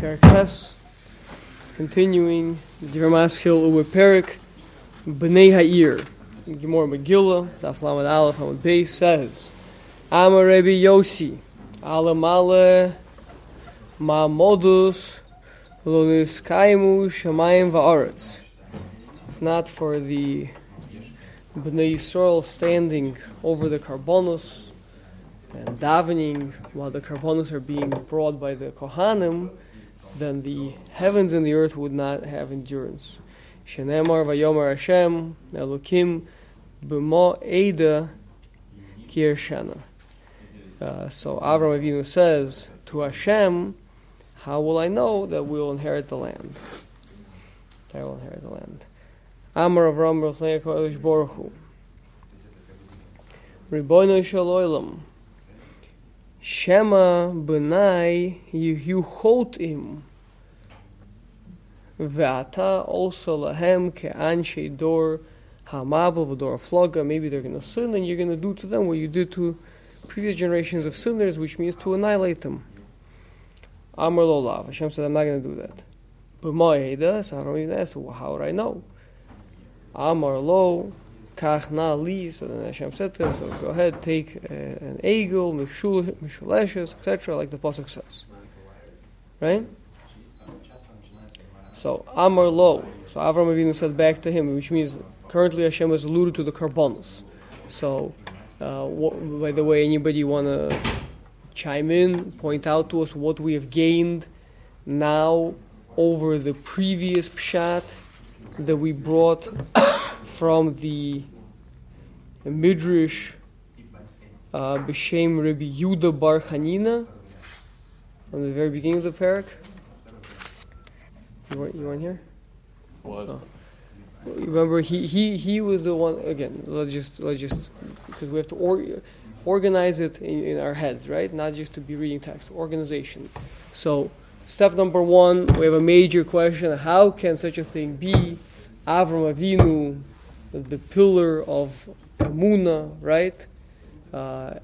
Perkes, continuing Diramaskil Uwe Perik, Bnei Ha'ir. Gemara Megillah, Daf Lamed Aleph Hamad Beis says, Amar Rebbe Yossi, Alamale Ma'amodus Lonis Kaimu Shemayim Va'aretz. If not for the Bnei Yisrael standing over the Karbonos and davening while the Karbonos are being brought by the Kohanim, then the heavens and the earth would not have endurance. Shenemar Vayomer Hashem Elokim B'mo Eida Kirshana. Uh, so Avram Avinu says to Hashem, "How will I know that we will inherit the land? I will inherit the land." Amar Avram Baruch Hu. Ribono Shaloilam. Shema Benai Yehu Chotim. Ve'ata also lahem ke'anshei dor hamabel v'dor floga. Maybe they're going to sin, and you're going to do to them what you did to previous generations of sinners, which means to annihilate them. Amar lo lav. Hashem said, I'm not going to do that. But ma'eda, so I don't even ask, well, how would I know? Amar lo kach na li. So then Hashem said to him, so go ahead, take uh, an eagle, mishul, mishuleshes, etc., like the pasuk says. Right? So Amar Lo. So Avram Avinu said back to him, which means currently Hashem has alluded to the Karbonos. So, uh, what, by the way, anybody want to chime in, point out to us what we have gained now over the previous pshat that we brought from the Midrash uh, B'Shem Rabbi Yuda Bar Hanina from the very beginning of the parak. You weren't, you weren't here? What? Oh. Remember, he, he, he was the one. Again, let's just let's just because we have to or, organize it in, in our heads, right? Not just to be reading text. Organization. So, step number one, we have a major question: How can such a thing be? Avram Avinu, the pillar of Amuna, right? Uh,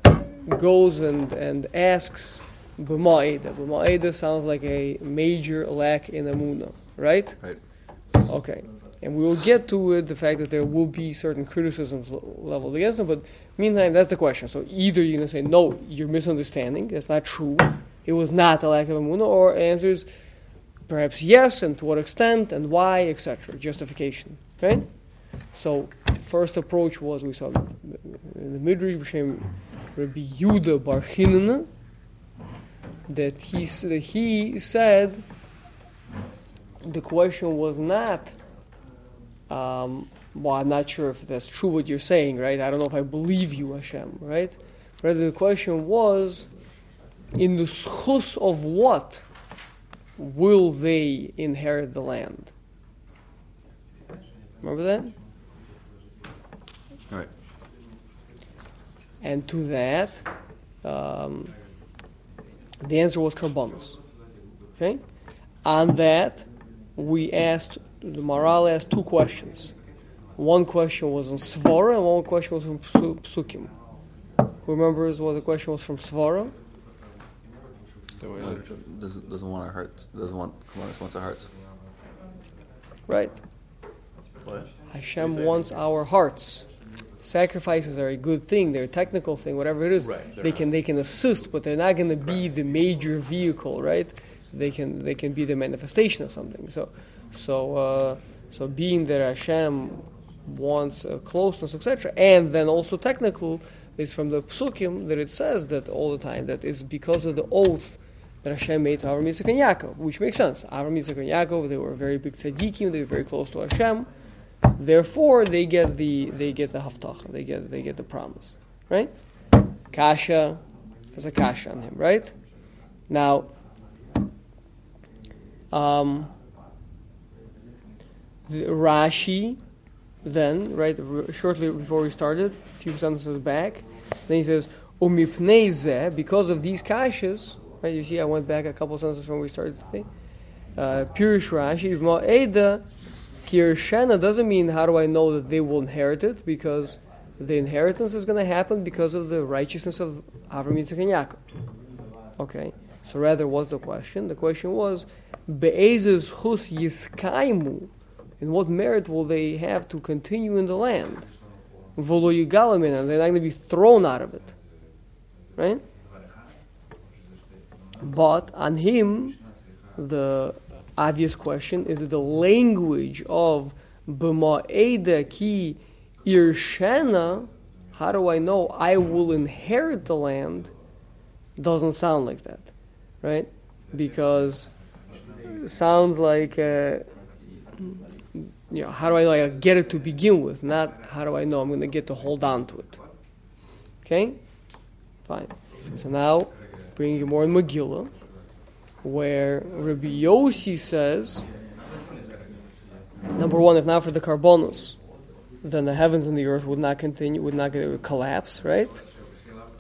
goes and and asks B'ma'ida. B'ma'ida sounds like a major lack in Amuna, right? Right. Okay. And we will get to it, the fact that there will be certain criticisms l- leveled against him, but meantime, that's the question. So either you're going to say, no, you're misunderstanding, that's not true, it was not a lack of Amuna, or answer is perhaps yes, and to what extent, and why, etc. Justification, right? So first approach was, we saw in the Midrash, B'Shem Rabbi Yuda Bar Chanina, that he, he said the question was not, um, well, I'm not sure if that's true what you're saying, right? I don't know if I believe you, Hashem, right? Rather, the question was, in the schus of what will they inherit the land? Remember that? All right. And to that, um, the answer was karbonos. Okay? On that, we asked, the Maral asked two questions. One question was on Svara, and one question was from Psu- Psukim. Who remembers what the question was from Svara? Doesn't doesn't want our hearts. Doesn't want Kamanis wants our hearts. Right? What? Hashem wants our hearts. Sacrifices are a good thing; they're a technical thing, whatever it is. Right, they can they can assist, but they're not going to be the major vehicle, right? They can they can be the manifestation of something. So, so uh, so being that Hashem wants uh, closeness, etc., and then also technical is from the psukim that it says that all the time that is because of the oath that Hashem made to Avram, Yitzchak, and Yaakov, which makes sense. Avram, Yitzchak, and Yaakov they were very big tzaddikim; they were very close to Hashem. Therefore, they get the they get the haftach, they get they get the promise, right? Kasha, there's a kasha on him, right? Now, um, the Rashi, then right r- shortly before we started, a few sentences back, then he says umipnei zeh, because of these kashas, right? You see, I went back a couple sentences where we started today. Uh, Pirish Rashi, ma'eda kirshana doesn't mean how do I know that they will inherit it because the inheritance is going to happen because of the righteousness of Avram, Yitzchak, and Yaakov. Okay, So rather, what's the question? The question was, Be'ezes chus yiskaimu. In what merit will they have to continue in the land? Volo and they're not going to be thrown out of it. Right? But on him, the obvious question is the language of b'ma'eda ki irshana, how do I know I will inherit the land, doesn't sound like that, right? Because sounds like, uh, you know, how do I I get it to begin with, not how do I know I'm going to get to hold on to it. Okay? Fine. So now, bringing you more in Megillah, where Rabbi Yossi says, number one, if not for the karbonos, then the heavens and the earth would not continue, would not get, collapse, right?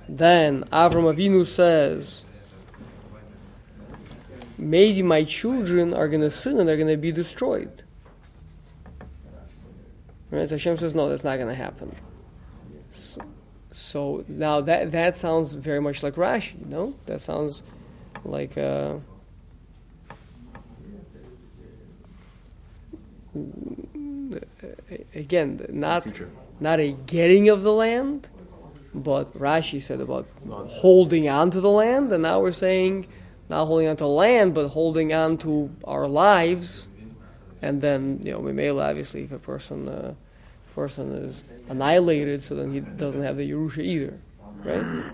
Then Avram Avinu says, maybe my children are going to sin and they're going to be destroyed. Right? So Hashem says, no, that's not going to happen. So, so, now that that sounds very much like Rashi, you know? That sounds like. Uh, again, not not a getting of the land, but Rashi said about holding on to the land, and now we're saying not holding on to land, but holding on to our lives, and then you know, Mimela, obviously, if a person uh, person is annihilated, so then he doesn't have the Yerusha either, right?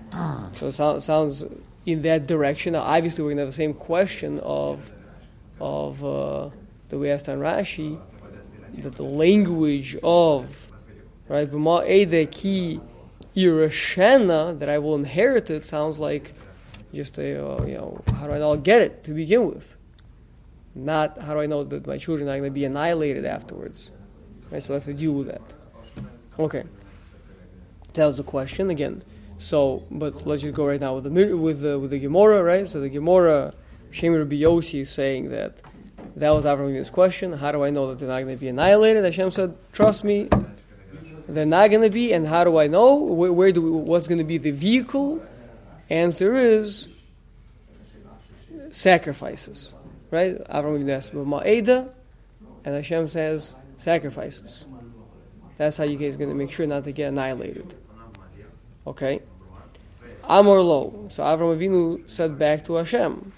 so it sounds, sounds in that direction. Now, obviously, we're going to have the same question of of uh, that we asked on Rashi that the language of right ki irashena that I will inherit it sounds like just a uh, you know how do I I'll get it to begin with, not how do I know that my children are going to be annihilated afterwards, right? So I have to deal with that. Okay, that was the question again. So, but let's just go right now with the with the with the Gemara, right? So the Gemara, Shem Rabbi Yossi is saying that that was Avram question. How do I know that they're not going to be annihilated? Hashem said, "Trust me, they're not going to be." And how do I know? Where, where do we, what's going to be the vehicle? Answer is sacrifices, right? Avram asked Ma'eda, and Hashem says sacrifices. That's how you guys are going to make sure not to get annihilated. Okay. Amor lo. So Avram Avinu said back to Hashem.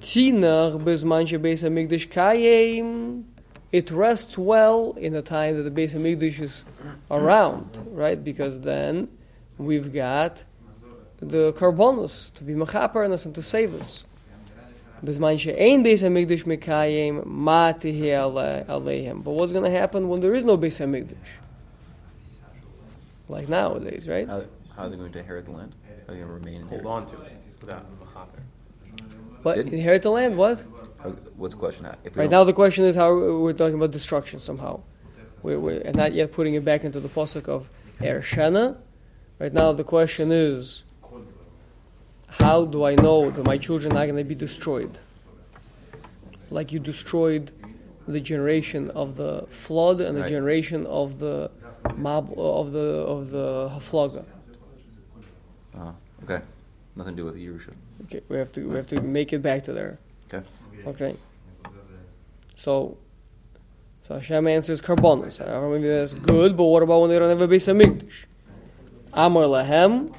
Tziner bezman shebeis hamikdash kayim. It rests well in the time that the Beis Hamikdash is around, right? Because then we've got the karbonos to be mechaper and to save us. Bezman she'ein Beis Hamikdash mekayim ma aleihem. But what's going to happen when there is no Beis Hamikdash? Like nowadays, right? How, how are they going to inherit the land? How are they going to remain in Hold on to it without mechaper. What Did, inherit the land? What? What's the question? If right now, the question is how we're talking about destruction somehow, we're, we're, and not yet putting it back into the posuk of Er Shana. Right now, the question is, how do I know that my children are going to be destroyed? Like you destroyed the generation of the flood and the right. generation of the mob of the of the haflaga. Uh, okay, nothing to do with Yerusha. Okay, we have to we have to make it back to there. Okay. Okay. So, so Hashem answers karbonos. Maybe that's good, but what about when they don't have a Beis Hamikdash? Amar lahem,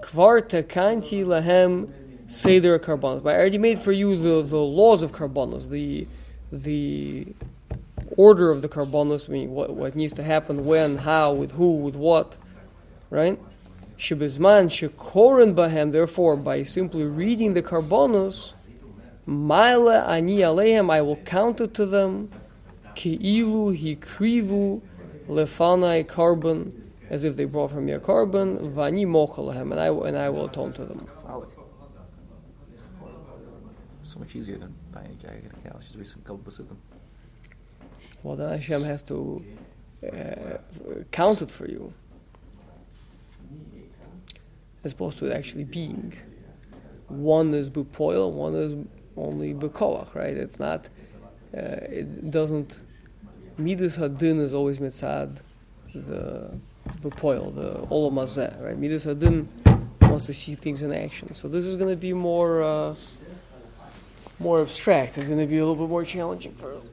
kvar takanti lahem seder karbonos. But I already made for you the, the laws of karbonos, the the order of the karbonos. I mean, what what needs to happen, when, how, with who, with what, right? Shebizman shekoren bahem, therefore, by simply reading the karbonos, Maila ani alehem, I will count it to them, ki'ilu hikrivu lefanai korban, as if they brought from me a korban, vani mochalahem, and I and I will atone to them. So much easier than buying a guy a cow. Just some couple of them. Well, then Hashem has to uh, count it for you as opposed to actually being. One is bupoil, one is only bukoach, right? It's not, uh, it doesn't, midas hadin is always mitzad, the bupoil, the olamazeh, right? Midas hadin wants to see things in action. So this is going to be more uh, more abstract. It's going to be a little bit more challenging for us.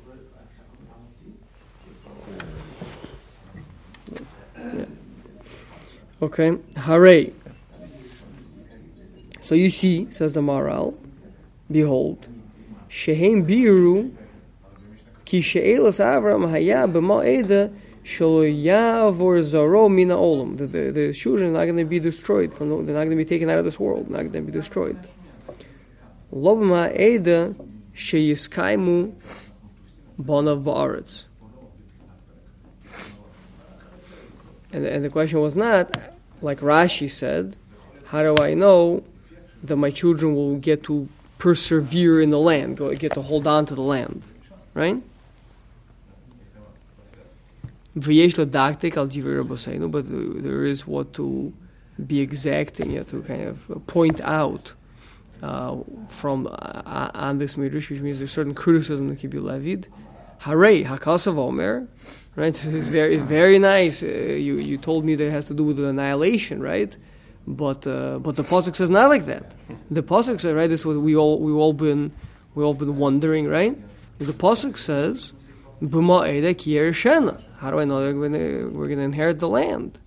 Okay, hooray. So you see, says the Maral, behold, shehem biru ki she'elas Avram haya b'ma'eda shelo yavor zaro mina olam. The, the, the children are not going to be destroyed. From the, they're not going to be taken out of this world. They're not going to be destroyed. Lo b'ma'eda sheyiskaimu bonav ba'aretz. And, and the question was not, like Rashi said, how do I know that my children will get to persevere in the land, get to hold on to the land, right? But there is what to be exacting, to kind of point out uh, from uh, on this midrash, which means there's certain criticism that can be levied. Hare hakasav omer, right? It's very very nice. Uh, you you told me that it has to do with the annihilation, right? But uh, but the pasuk says not like that. The pasuk says right. This is what we all we all been we all been wondering, right? The pasuk says, How do I know we're gonna we're gonna inherit the land?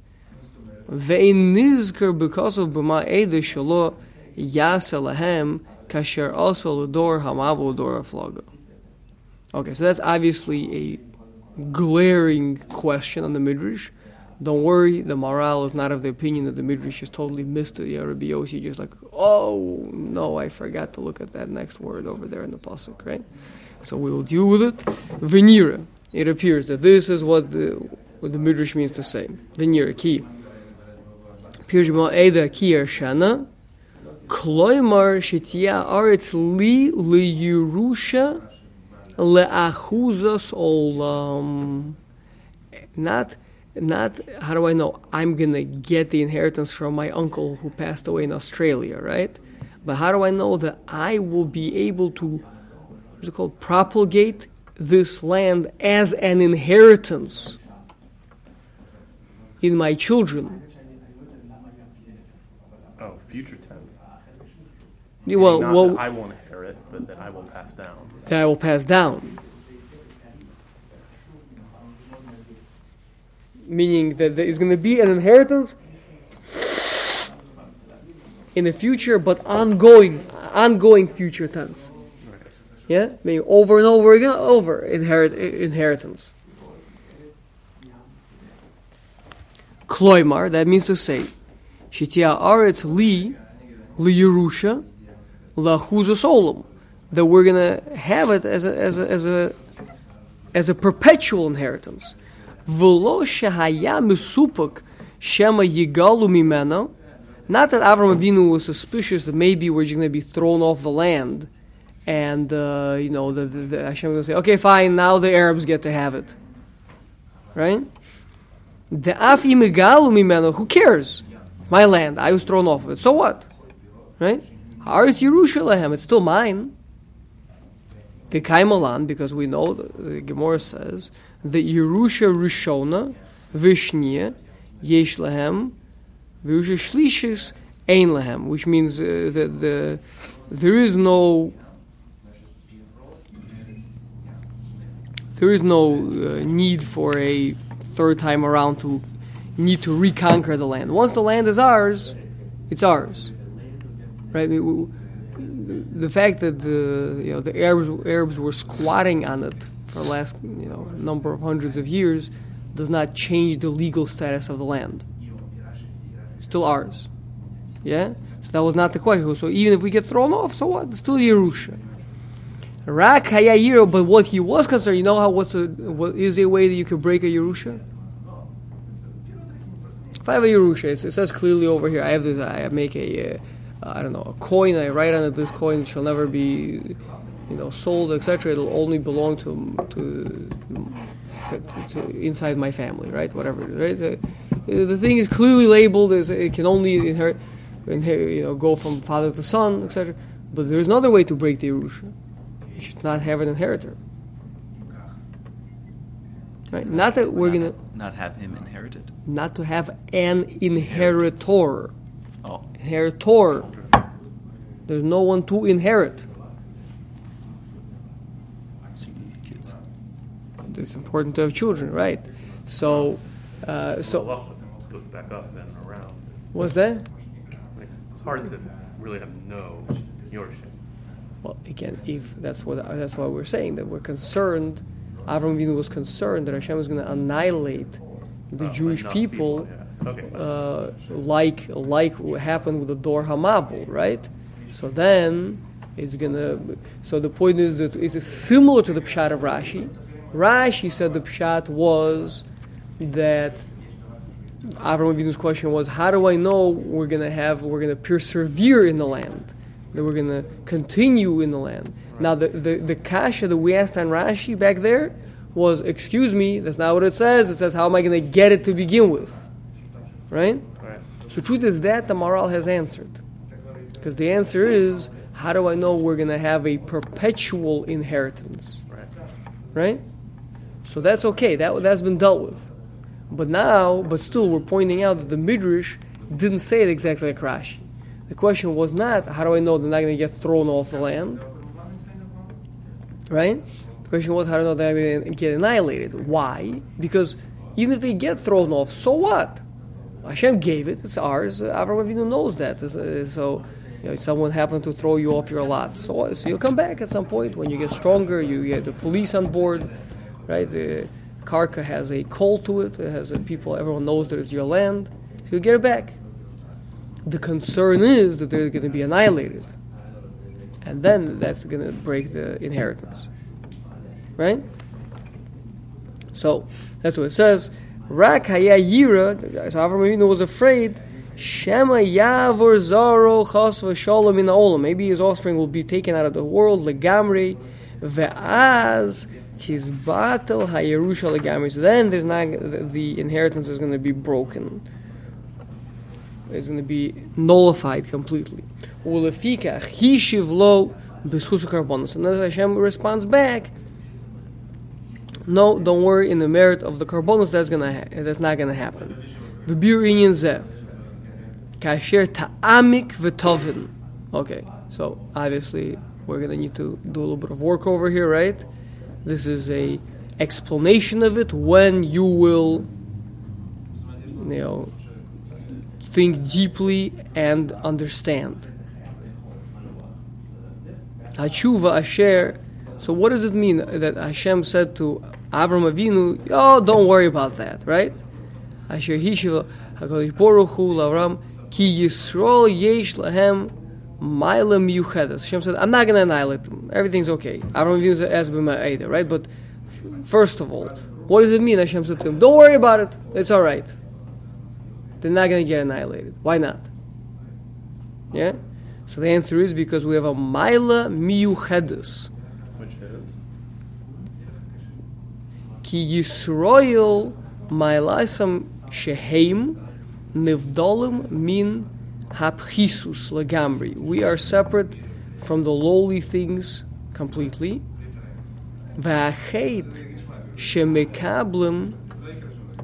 Ve'inizker because of b'ma eda shalo yaselahem kasher also l'dor hamavu dor aflaga. Okay, so that's obviously a glaring question on the midrash. Don't worry, the Maharal is not of the opinion that the Midrash just totally missed it. Yeah, Rabbi Yossi just like, oh no, I forgot to look at that next word over there in the pasuk, right? So we will deal with it. Venira. It appears that this is what the what the Midrash means to say. Venira ki. Appears Eda ki shana. Kloimar shetia aretz li li Yerusha le'achuzas olam. Not not how do I know I'm gonna get the inheritance from my uncle who passed away in Australia, right? But how do I know that I will be able to what's it called propagate this land as an inheritance in my children? Oh, future tense. well, well, I won't inherit, but that I will pass down. That I will pass down. Meaning that there is going to be an inheritance in the future, but ongoing, ongoing future tense. Yeah, meaning over and over again, over inherit inheritance. Kloimar, that means to say, Shitia Aretz Li, Li Yerusha, La Olam, that we're gonna have it as a as a as a as a perpetual inheritance. V'lo shehaya misupuk shema yigalu mimena. Not that Avram Avinu was suspicious that maybe we're going to be thrown off the land, and uh, you know the, the, the Hashem will say, "Okay, fine, now the Arabs get to have it." Right? The afi migalu mimena. Who cares? My land. I was thrown off of it. So what? Right? Haaretz Yerushalayim. It's still mine. The Kaimalan, because we know the, the Gemara says the Yerusha Rishona, Vishnia, Yesh Lahem, Yerusha Shlishis, Ein Lahem, which means uh, that the, there is no there is no uh, need for a third time around to need to reconquer the land. Once the land is ours, it's ours, right? I mean, the fact that the you know the Arabs Arabs were squatting on it for the last you know number of hundreds of years does not change the legal status of the land. still ours. Yeah? So that was not the question. So even if we get thrown off, so what? It's still Yerusha. Rak hayayiro, but what he was concerned, you know how what's a what is a way that you can break a Yerusha? If I have a Yerusha, it says clearly over here, I have this, I make a, uh, I don't know, a coin, I write on it, this coin shall never be you know, sold, etc., it'll only belong to, to, to, to inside my family, right? Whatever, right? The, the thing is clearly labeled as it can only inherit, inherit you know, go from father to son, etc. But there's another way to break the Yerusha. You should not have an inheritor. Right? Not, that we're not, gonna not have him inherited. Not to have an inheritor. Oh. inheritor. There's no one to inherit. It's important to have children, right? So, uh, so goes back up and around. what's that? Like, it's hard to really have no viewership. Well, again, if that's what that's why we're saying that we're concerned. Avram Avinu was concerned that Hashem was going to annihilate the Oh, Jewish enough people, yeah. Okay. uh, like like what happened with the Dor Hamabul, right? So then it's gonna. So the point is that it's similar to the pshat of Rashi. Rashi said the pshat was that Avram Avinu's question was, "How do I know we're gonna have we're gonna persevere in the land, that we're gonna continue in the land?" Now the the, the kasha that we asked on Rashi back there was, "Excuse me, that's not what it says. It says how am I gonna get it to begin with?" Right? Right. So truth is that the moral has answered, because the answer is, "How do I know we're gonna have a perpetual inheritance?" Right. right? So that's okay. That that's been dealt with. But now, but still, we're pointing out that the midrash didn't say it exactly like Rashi. The question was not how do I know they're not going to get thrown off the land, right? The question was how do I know they're going to get annihilated? Why? Because even if they get thrown off, so what? Hashem gave it; it's ours. Avraham Avinu knows that. So, you know, if someone happened to throw you off your lot, so? So you'll come back at some point when you get stronger. You get the police on board, right? The karka has a call to it. It has a people. Everyone knows that it's your land. So you get it back. The concern is that they're going to be annihilated, and then that's going to break the inheritance, right? So that's what it says. Rak haya yira. So Avram Avinu was afraid. Shema yavor zaro chas v'shalom in olam. Maybe his offspring will be taken out of the world. Legamri ve'az tizbatel hayerusha legamri. So then there's not the, inheritance is going to be broken. It's going to be nullified completely. Ulefikach hishiv lo b'schusu karbonos. And then Hashem responds back. No, don't worry. In the merit of the karbonos, that's gonna ha- that's not gonna happen. V'bir inyan zeh. Kasher ta'amik v'tovin. Okay, so obviously we're gonna need to do a little bit of work over here, right? This is a explanation of it when you will, you know, think deeply and understand. Hachuva asher. So what does it mean that Hashem said to Avram Avinu, "Oh, don't worry about that," right? Asher hishiva Hakadosh Baruch Hu Lavram ki Yisrael yesh lahem ma'ila miyuchedes. Hashem said, "I'm not going to annihilate them. Everything's okay." Avram Avinu said, "As b'ma'eda," right? But f- first of all, what does it mean? Hashem said to him, "Don't worry about it. It's all right. They're not going to get annihilated. Why not?" Yeah. So the answer is because we have a ma'ila miyuchedes. Which is Ki Yisroel Mailasam Sheheim Nivdolim Min Hapchisus Legamri. We are separate from the lowly things completely. Va'achet Shemekablim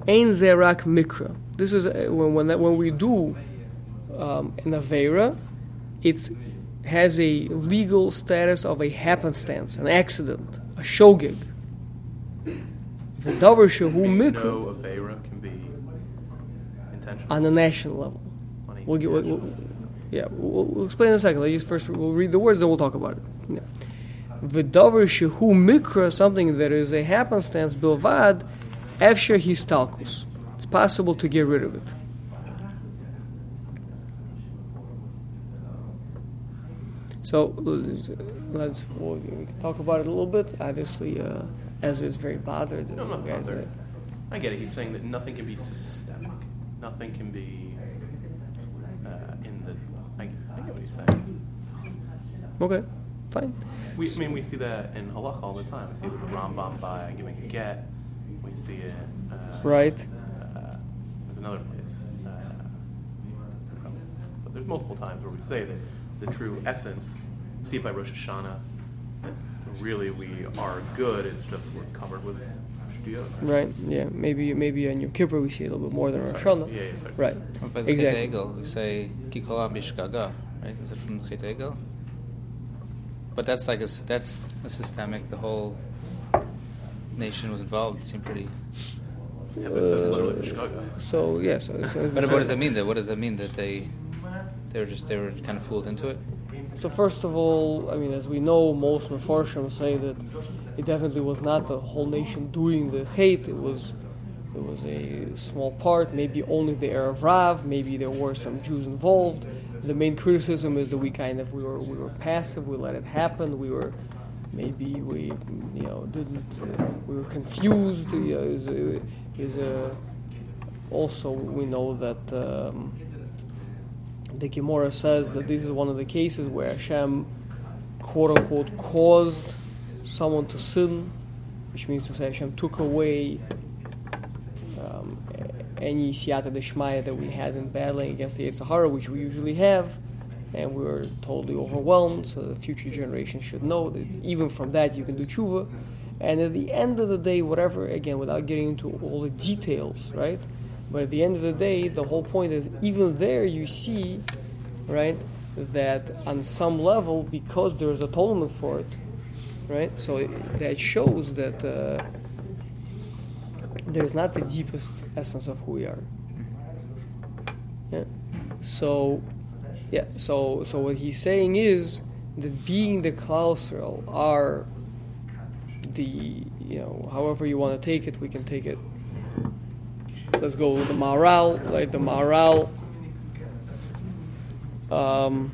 Ein Zerak Mikra. This is uh, when when, that, when we do um, an Avera, it has a legal status of a happenstance, an accident, a shogig. The davar shehu no Avera can be intentional. on the national level. We'll get. We'll, we'll- yeah, we'll, we'll explain in a second. Let's first we'll read the words, then we'll talk about it. Yeah. V'davar shehu mikra, something that is a happenstance, bilvad, efsher histalkus. It's possible to get rid of it. So let's we'll, we can talk about it a little bit. Obviously, uh, Ezra is very bothered. No, I'm not Guys, bothered. I get it. He's saying that nothing can be systemic. Nothing can be uh, in the. I, I get what he's saying. Okay, fine. We, I mean, we see that in halacha all the time. We see it with the Rambam by giving a get. We see it. Uh, Right. Uh, there's another place. Uh, but there's multiple times where we say that the true essence, we see it by Rosh Hashanah, that really we are good, it's just we're covered with Right. Yeah. Maybe maybe on Yom Kippur we see a little bit more than Rosh Hashanah. Yeah, yeah, sorry. Right. Or by the Exactly. Chet Egel, we say Kikola Bishgaga, right? Is it from the Chet Egel? But that's like a, s- that's a systemic. The whole nation was involved. It seemed pretty. Yeah, but it says literally Chicago. Uh, so yes. Yeah, so, so, But what does that mean? That what does that mean? That they they were just they were kind of fooled into it. So first of all, I mean, as we know, most Mefarshim say that it definitely was not the whole nation doing the hate. It was it was a small part, maybe only the Erev Rav. Maybe there were some Jews involved. The main criticism is that we kind of we were we were passive. We let it happen. We were maybe we you know didn't uh, we were confused. Know, is a, is a, also we know that. Um, the Gemara says that this is one of the cases where Hashem, quote unquote, caused someone to sin, which means to say Hashem took away any siyata deshmaya that we had in battling against the yetzer hara, which we usually have, and we were totally overwhelmed. So the future generation should know that even from that you can do tshuva. And at the end of the day, whatever, again, without getting into all the details, right? But at the end of the day, the whole point is even there you see, right, that on some level, because there's atonement for it, right? So that shows that uh, there's not the deepest essence of who we are. Yeah. So, yeah. So, so what he's saying is that being the Klausel are the you know however you want to take it, we can take it let's go with the Maharal, like the Maharal um,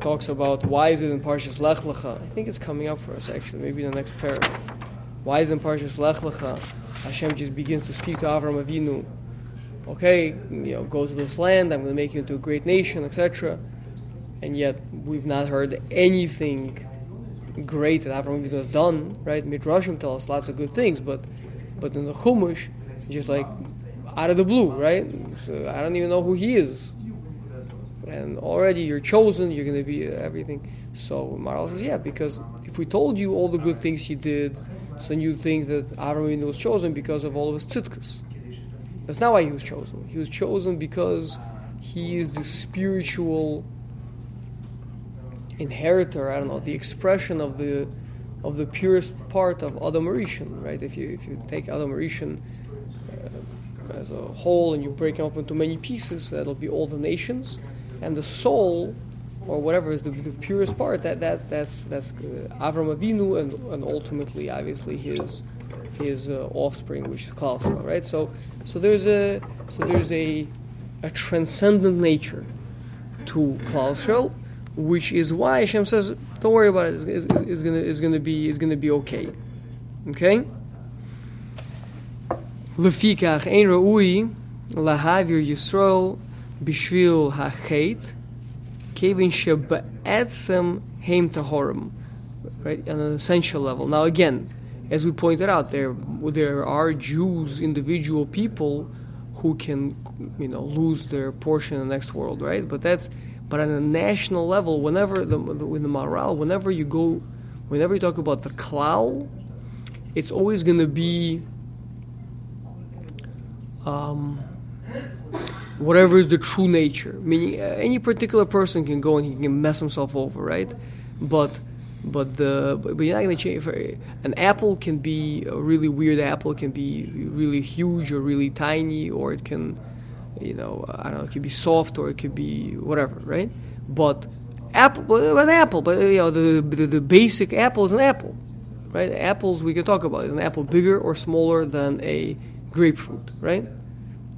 talks about why is it in Parshas Lech Lecha. I think it's coming up for us actually, maybe in the next paragraph. Why is in Parshas Lech Lecha Hashem just begins to speak to Avram Avinu? Okay, you know, go to this land. I'm going to make you into a great nation, etc. And yet we've not heard anything great that Avram Avinu has done. Right? Midrashim tell us lots of good things, but but in the Chumash, just like out of the blue, right? So I don't even know who he is. And already you're chosen, you're going to be everything. So Maral says, yeah, because if we told you all the good things he did, so you think that Avram was chosen because of all of his tzidkas. That's not why he was chosen. He was chosen because he is the spiritual inheritor, I don't know, the expression of the of the purest part of Adam Rishon, right? If you if you take Adam Rishon uh, as a whole and you break him up into many pieces, that'll be all the nations, and the soul, or whatever is the, the, purest part. That that that's that's Avram Avinu and, and ultimately, obviously, his his uh, offspring, which is Klausel, right? So so there's a so there's a a transcendent nature to Klausel, which is why Hashem says, "Don't worry about it. It's, it's, it's gonna it's gonna be it's gonna be okay." Okay. Lefikach ein ra'ui lahavir Yisrael bishvil hachet Kevin Shebe'etzem Haim Tahorim, right, on an essential level. Now, again, as we pointed out, there there are Jews, individual people, who can, you know, lose their portion in the next world, right? But that's, but on a national level, whenever the in the morale, whenever you go, whenever you talk about the klal, it's always going to be. Um, whatever is the true nature. Meaning, uh, any particular person can go and he can mess himself over, right? But but the but you're not to change. For, an apple can be a really weird apple, can be really huge or really tiny, or it can, you know, I don't know, it can be soft or it could be whatever, right? But apple, an apple, but you know, the, the the basic apple is an apple, right? Apples we can talk about. Is an apple bigger or smaller than a grapefruit, right?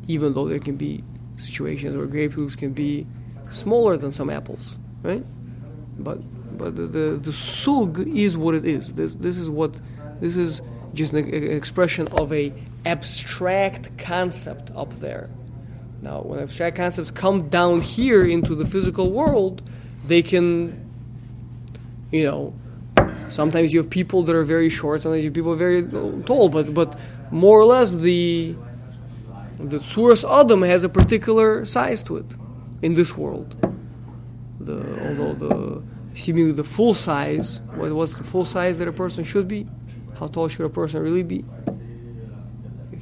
Even though there can be situations where grapefruits can be smaller than some apples, right? But but the the, the sug is what it is. This this is what this is just an, an expression of a abstract concept up there. Now, when abstract concepts come down here into the physical world, they can, you know, sometimes you have people that are very short, sometimes you have people very uh, tall, but but more or less the the Tsuras Adam has a particular size to it in this world. The although the seemingly the full size, what what's the full size that a person should be? How tall should a person really be?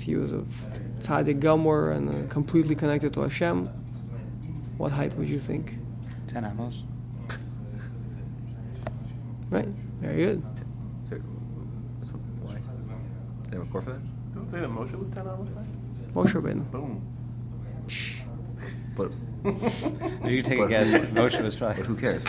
if he was a tzaddik gamor and uh, completely connected to Hashem, what height would you think? Ten amos. Right. Very good. That's why. They have a core for that? Don't say that Moshe was 10 hours high? Moshe Rabbeinu. Boom. But, You take a But- guess. Moshe was but probably. who cares?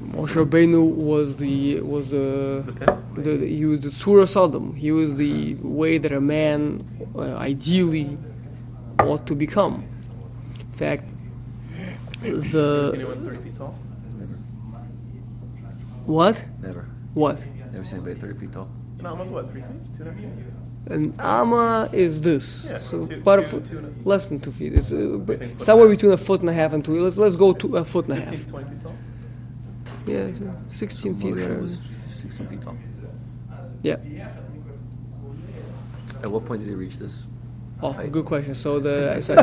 Moshe Rabbeinu was the was the, The pit? the, the he was the tzuras Adam. He was the way that a man uh, ideally ought to become. In fact, the anyone 30 feet tall? Never. what Never. what Never seen anybody 30 feet tall. No, almost what, 3 feet? 2 and a half feet? An ama is this. Yeah, so two- about a two- foot, two less than two feet. It's uh, but think foot somewhere and a half. between a foot and a half and two. Let's let's go to a foot and a half. to 20 feet tall? Yeah, so sixteen feet. Was 16 feet tall. Yeah. At what point did he reach this? Oh, Height. good question. So the so I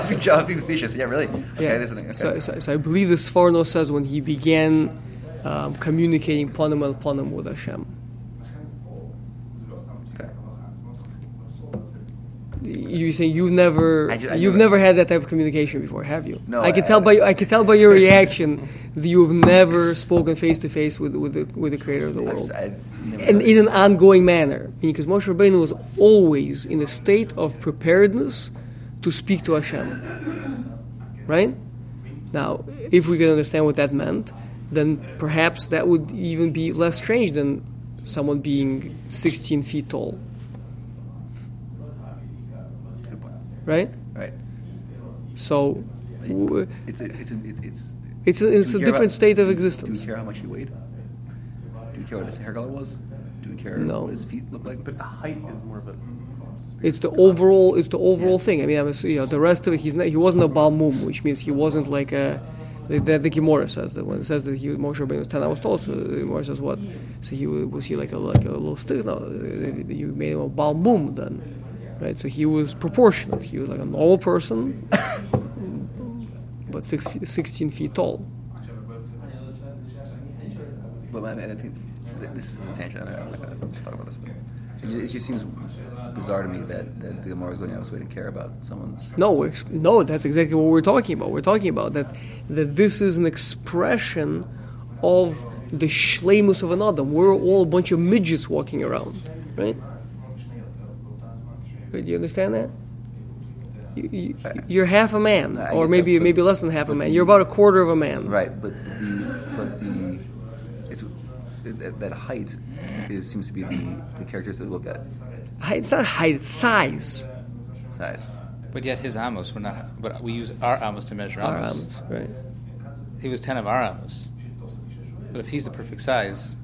said, I was being facetious. Yeah, really. Okay, Yeah. listening. Okay. So, so, so I believe the Sforno says when he began um, communicating ponem el ponem with Hashem. okay. You say you've never I I you've never- had that type of communication before, have you? No, I can I- tell by I can tell by your reaction that you've never spoken face to face with with the with the Creator of the world. just, I never and in an ongoing manner. Because Moshe Rabbeinu was always in a state of preparedness to speak to Hashem. Right? Now, if we can understand what that meant, then perhaps that would even be less strange than someone being 16 feet tall. Good point. Right? Right. So, It's a, it's a, it's it's. it's a, it's a different about- state of existence. Do we existence. care how much he weighed? Do we care what his hair color was? Do we care No. what his feet looked like? But the height is more of a. It's the overall. It's the overall thing. I mean, I was, you know, the rest of it. He's not. He wasn't a baal mum, which means he wasn't like a. The, the, the Gemara says that when it says that he Moshe Rabbeinu was ten hours tall, so the Gemara says what? So he was he like a like a little stick? No, you made him a baal mum then, right? So he was proportionate. He was like a normal person, but six feet, sixteen feet tall. But I, I think this is a tangent. I- going to talk about this. It, just, it just seems bizarre to me that, that the Gemara is going out of its way to care about someone's. No, no, that's exactly what we're talking about. We're talking about that that this is an expression of the shlemus of an adam. We're all a bunch of midgets walking around, right? Do you understand that? You, you, you're half a man, I or maybe that, but- maybe less than half a man. You're about a quarter of a man. Right, but the but the it's that, that height is seems to be the, the characteristic to look at Height, it's not height, it's size. size. But yet his amos were not. But we use our amos to measure Our amos. amos, right? He was ten of our amos. But if he's the perfect size,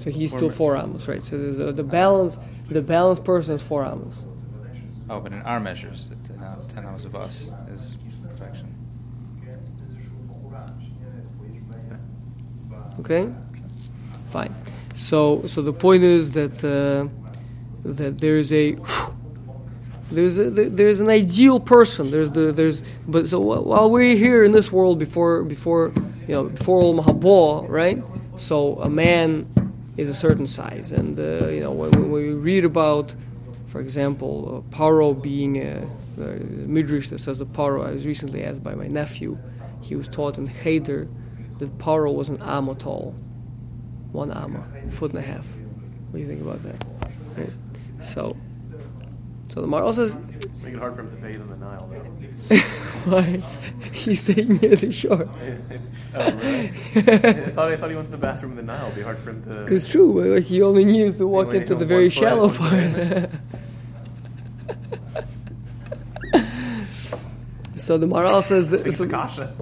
So he's still four amos, right? So the, the, the balance, the balanced person is four amos. Oh, but in our measures, ten, amos of us is perfection. Okay, fine. So, so the point is that uh, that there's a there's a, there's an ideal person. There's the there's but so while we're here in this world before before you know before Olam Haba, right? So a man is a certain size, and uh, you know when, when we read about, for example, uh, Paro being a, the midrash that says the Paro. I was recently asked by my nephew. He was taught in Cheder that Paro was an amma tall, one amma, foot and a half. What do you think about that? Right? So, so the Maral says, Make it hard for him to bathe in the Nile, though. why he's staying near the shore. It's, oh, really? I thought I thought he went to the bathroom in the Nile. It'd be hard for him to. It's true. Like he only needed to walk into the very shallow part. so the Maral says that. It's So, the kasha.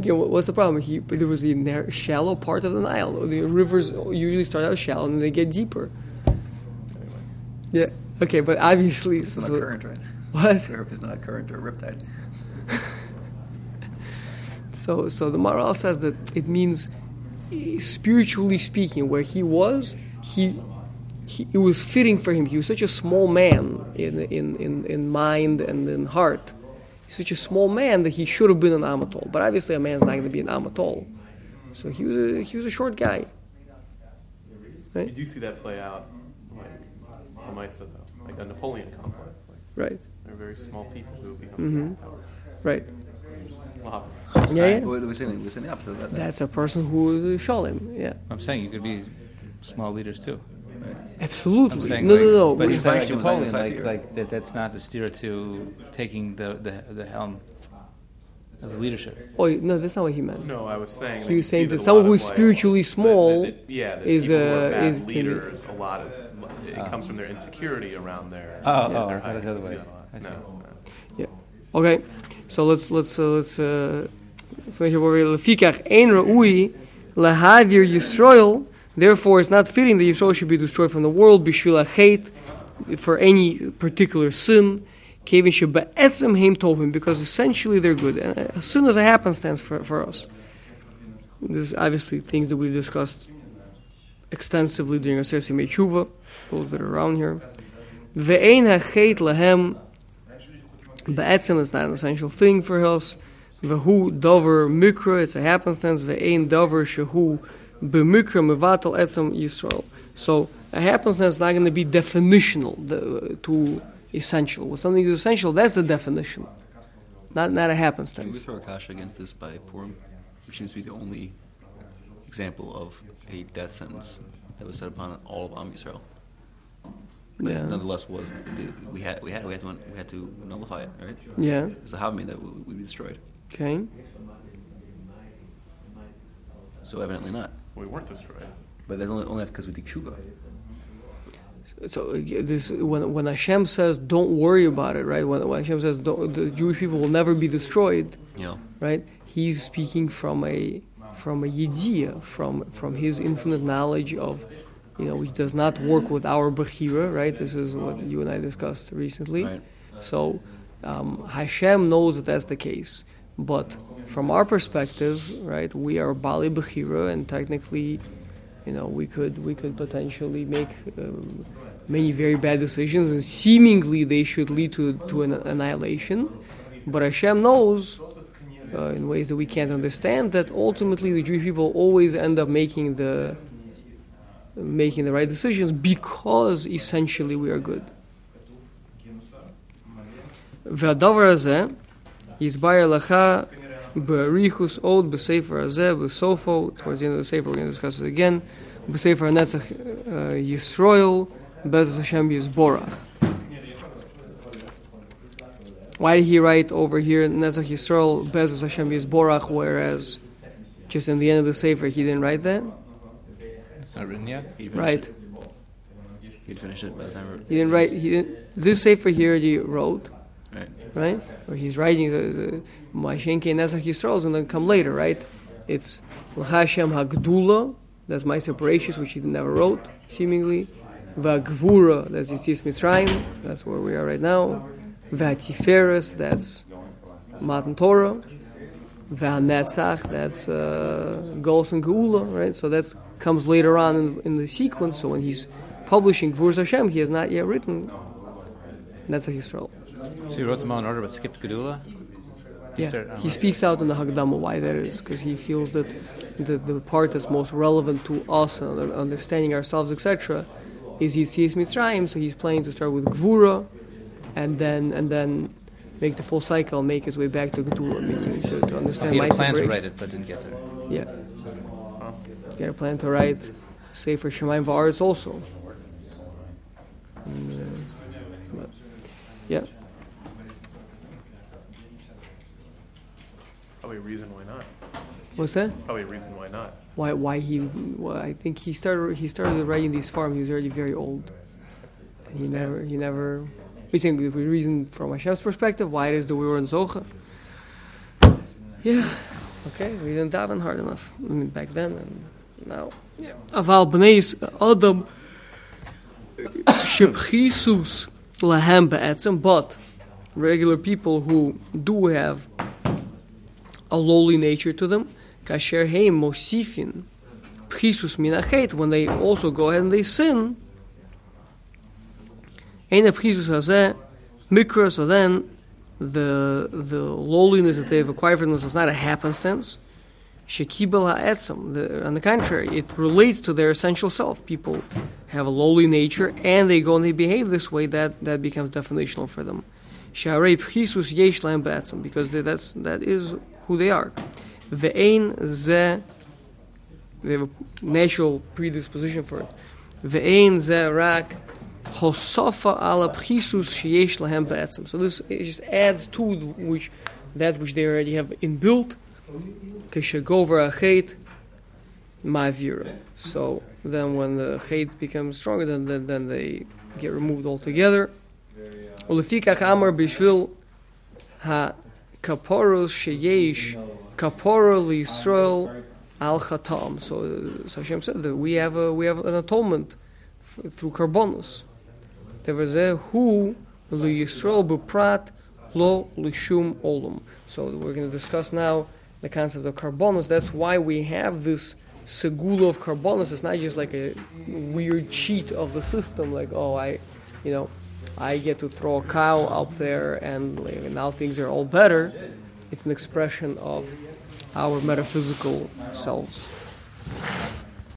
yeah, what's the problem? He, there was a narrow, shallow part of the Nile. The rivers usually start out shallow and they get deeper. Yeah. Okay, but obviously, It's so, not so- a current, right? what? It's not a current or a riptide. So, so the Maral says that it means, spiritually speaking, where he was, he, he it was fitting for him. He was such a small man in in, in, in mind and in heart. He's such a small man that he should have been an amma tall. But obviously, a man's not going to be an amma tall. So he was a, he was a short guy. Right. You do see that play out, like though, like a Napoleon complex. Like Right. they're very small people who become Mhm. powerful. Right. Wow. Yeah, yeah. We're, we're saying we're saying the opposite of that. That's a person who is Shalom. Yeah. I'm saying you could be small leaders too. I'm Absolutely. saying no, like, no, no. But We- he's like Function was Napoleon, five like like that. That's not the steer to taking the the, the helm of the leadership. oh, no, that's not what he meant. No, I was saying. He that you was saying see that someone lot who of, is like, spiritually small that- that- yeah, that is, people who are uh, bad is- can be- leaders. A lot of it comes from their insecurity around their. Oh, their oh, I height. thought it was the other way. I see. no. Yeah. Okay. So let's let's uh, let's uh, finish up over here. Lefikach ein ra'ui lahavir Yisrael. Therefore, it's not fitting that Yisrael should be destroyed from the world. Bishvil hate for any particular sin. Kevin shebe'etzem heim tovim because essentially they're good. And uh, as soon as it happenstance for for us. This is obviously things that we've discussed extensively during our Sesi Mechuva, those that are around here. Ve'ein ha'chet lahem Be'etzem is not an essential thing for us. Vehu dover mikra, it's a happenstance. Ve'ein dover shehu b'mikra mevatel etzem Yisrael. So a happenstance is not going to be definitional to essential. When something is essential, that's the definition, not not a Can we throw a kasha against this by Purim, which seems to be the only example of a death sentence that was set upon all of Am Yisrael. But Yeah. nonetheless, was we had we had we had to we had to nullify it, right? Yeah. It's a havmi that would would be destroyed. Okay. So evidently not. We weren't destroyed. But that's only, only because we did shuga. So this when when Hashem says don't worry about it, right? When, when Hashem says don't, the Jewish people will never be destroyed, You know, right? He's speaking from a from a yediyah, from from his infinite knowledge of, you know, which does not work with our bechira, right? This is what you and I discussed recently. right? So um, Hashem knows that that's the case, but from our perspective, right, we are bali bechira, and technically, you know, we could we could potentially make. Um, Many very bad decisions, and seemingly they should lead to to an annihilation. But Hashem knows uh, in ways that we can't understand that ultimately the Jewish people always end up making the making the right decisions because essentially we are good. והדבר הזה יסבר לך בריחוס עוד בספר הזה, בסופו, towards the end of the sefer, we're going to discuss it again, בספר הנצח uh, ישרויל, בעזרת השם יסבורך. Why did he write over here Netzach Yisrael Bezos Hashem Yisborach, whereas just in the end of the Sefer he didn't write that? It's not written yet. Right. It. He'd finished it by the time. He didn't write. He didn't. This Sefer here he wrote, Right. right? Or he's writing the Mashenke Netzach Yisrael is going to come later, right? It's L'Hashem Hagdula, that's my separations, which he never wrote, seemingly. Vagvura, that's Yitzis Mitzrayim, that's where we are right now. Vatiferes, that's Matan Torah. Vanetzach, that's uh, Golos and Geula, right? So that comes later on in, in the sequence. So when he's publishing Gvur Hashem, he has not yet written Netzach Yisrael. So he wrote them all in order, but skipped Gedula. He Yeah, started- he speaks out in the Hagdama why that is, because he feels that the, the part that's most relevant to us and understanding ourselves, etc., is Yitzias Mitzrayim. So he's planning to start with Gvura, and then and then make the full cycle, make his way back to Gedula, meaning to, to understand he my had a plan to write it, but didn't get there. Yeah. Got a plan to write Sefer Shemaim Va'aretz also. And, uh, but, yeah. Probably a reason why not. What's that? Probably a reason why not. Why? Why he? Well, I think he started. He started writing these farms. He was already very old. And he never. He never. We think the reason from Hashem's perspective why it is that we were in Zocha. Yeah. Okay. We didn't daven hard enough. I mean, back then and now. Aval b'neis adam shebchisus lahem be'etzem, but regular people who do have a lowly nature to them, kasher heim mosifin pchisus minachet, when they also go ahead and they sin, ein pchisus hazeh mikra, so then the the lowliness that they've acquired from themselves is not a happenstance. Shekibel ha'etzem. On the contrary, it relates to their essential self. People have a lowly nature, and they go and they behave this way. That that becomes definitional for them. Sharei pchisus yesh lahem be'etzem, because they, that's that is who they are. Ve'ein ze. They have a natural predisposition for it. Ve'ein ze rak ala sheyesh lahem be'etzem. So this it just adds to which that which they already have inbuilt. Keshagover achet ma'avira. So then, when the hate becomes stronger, then, then then they get removed altogether. Ulefikach amar bishvil ha kaporos sheyesh kaporo Yisrael al chatam. So, uh, so Hashem said that we have a we have an atonement f- through karbonos. Lo lishum olam. So we're going to discuss now the concept of karbonos. That's why we have this segula of karbonos. It's not just like a weird cheat of the system, like oh I, you know, I get to throw a cow up there and like, now things are all better. It's an expression of our metaphysical selves.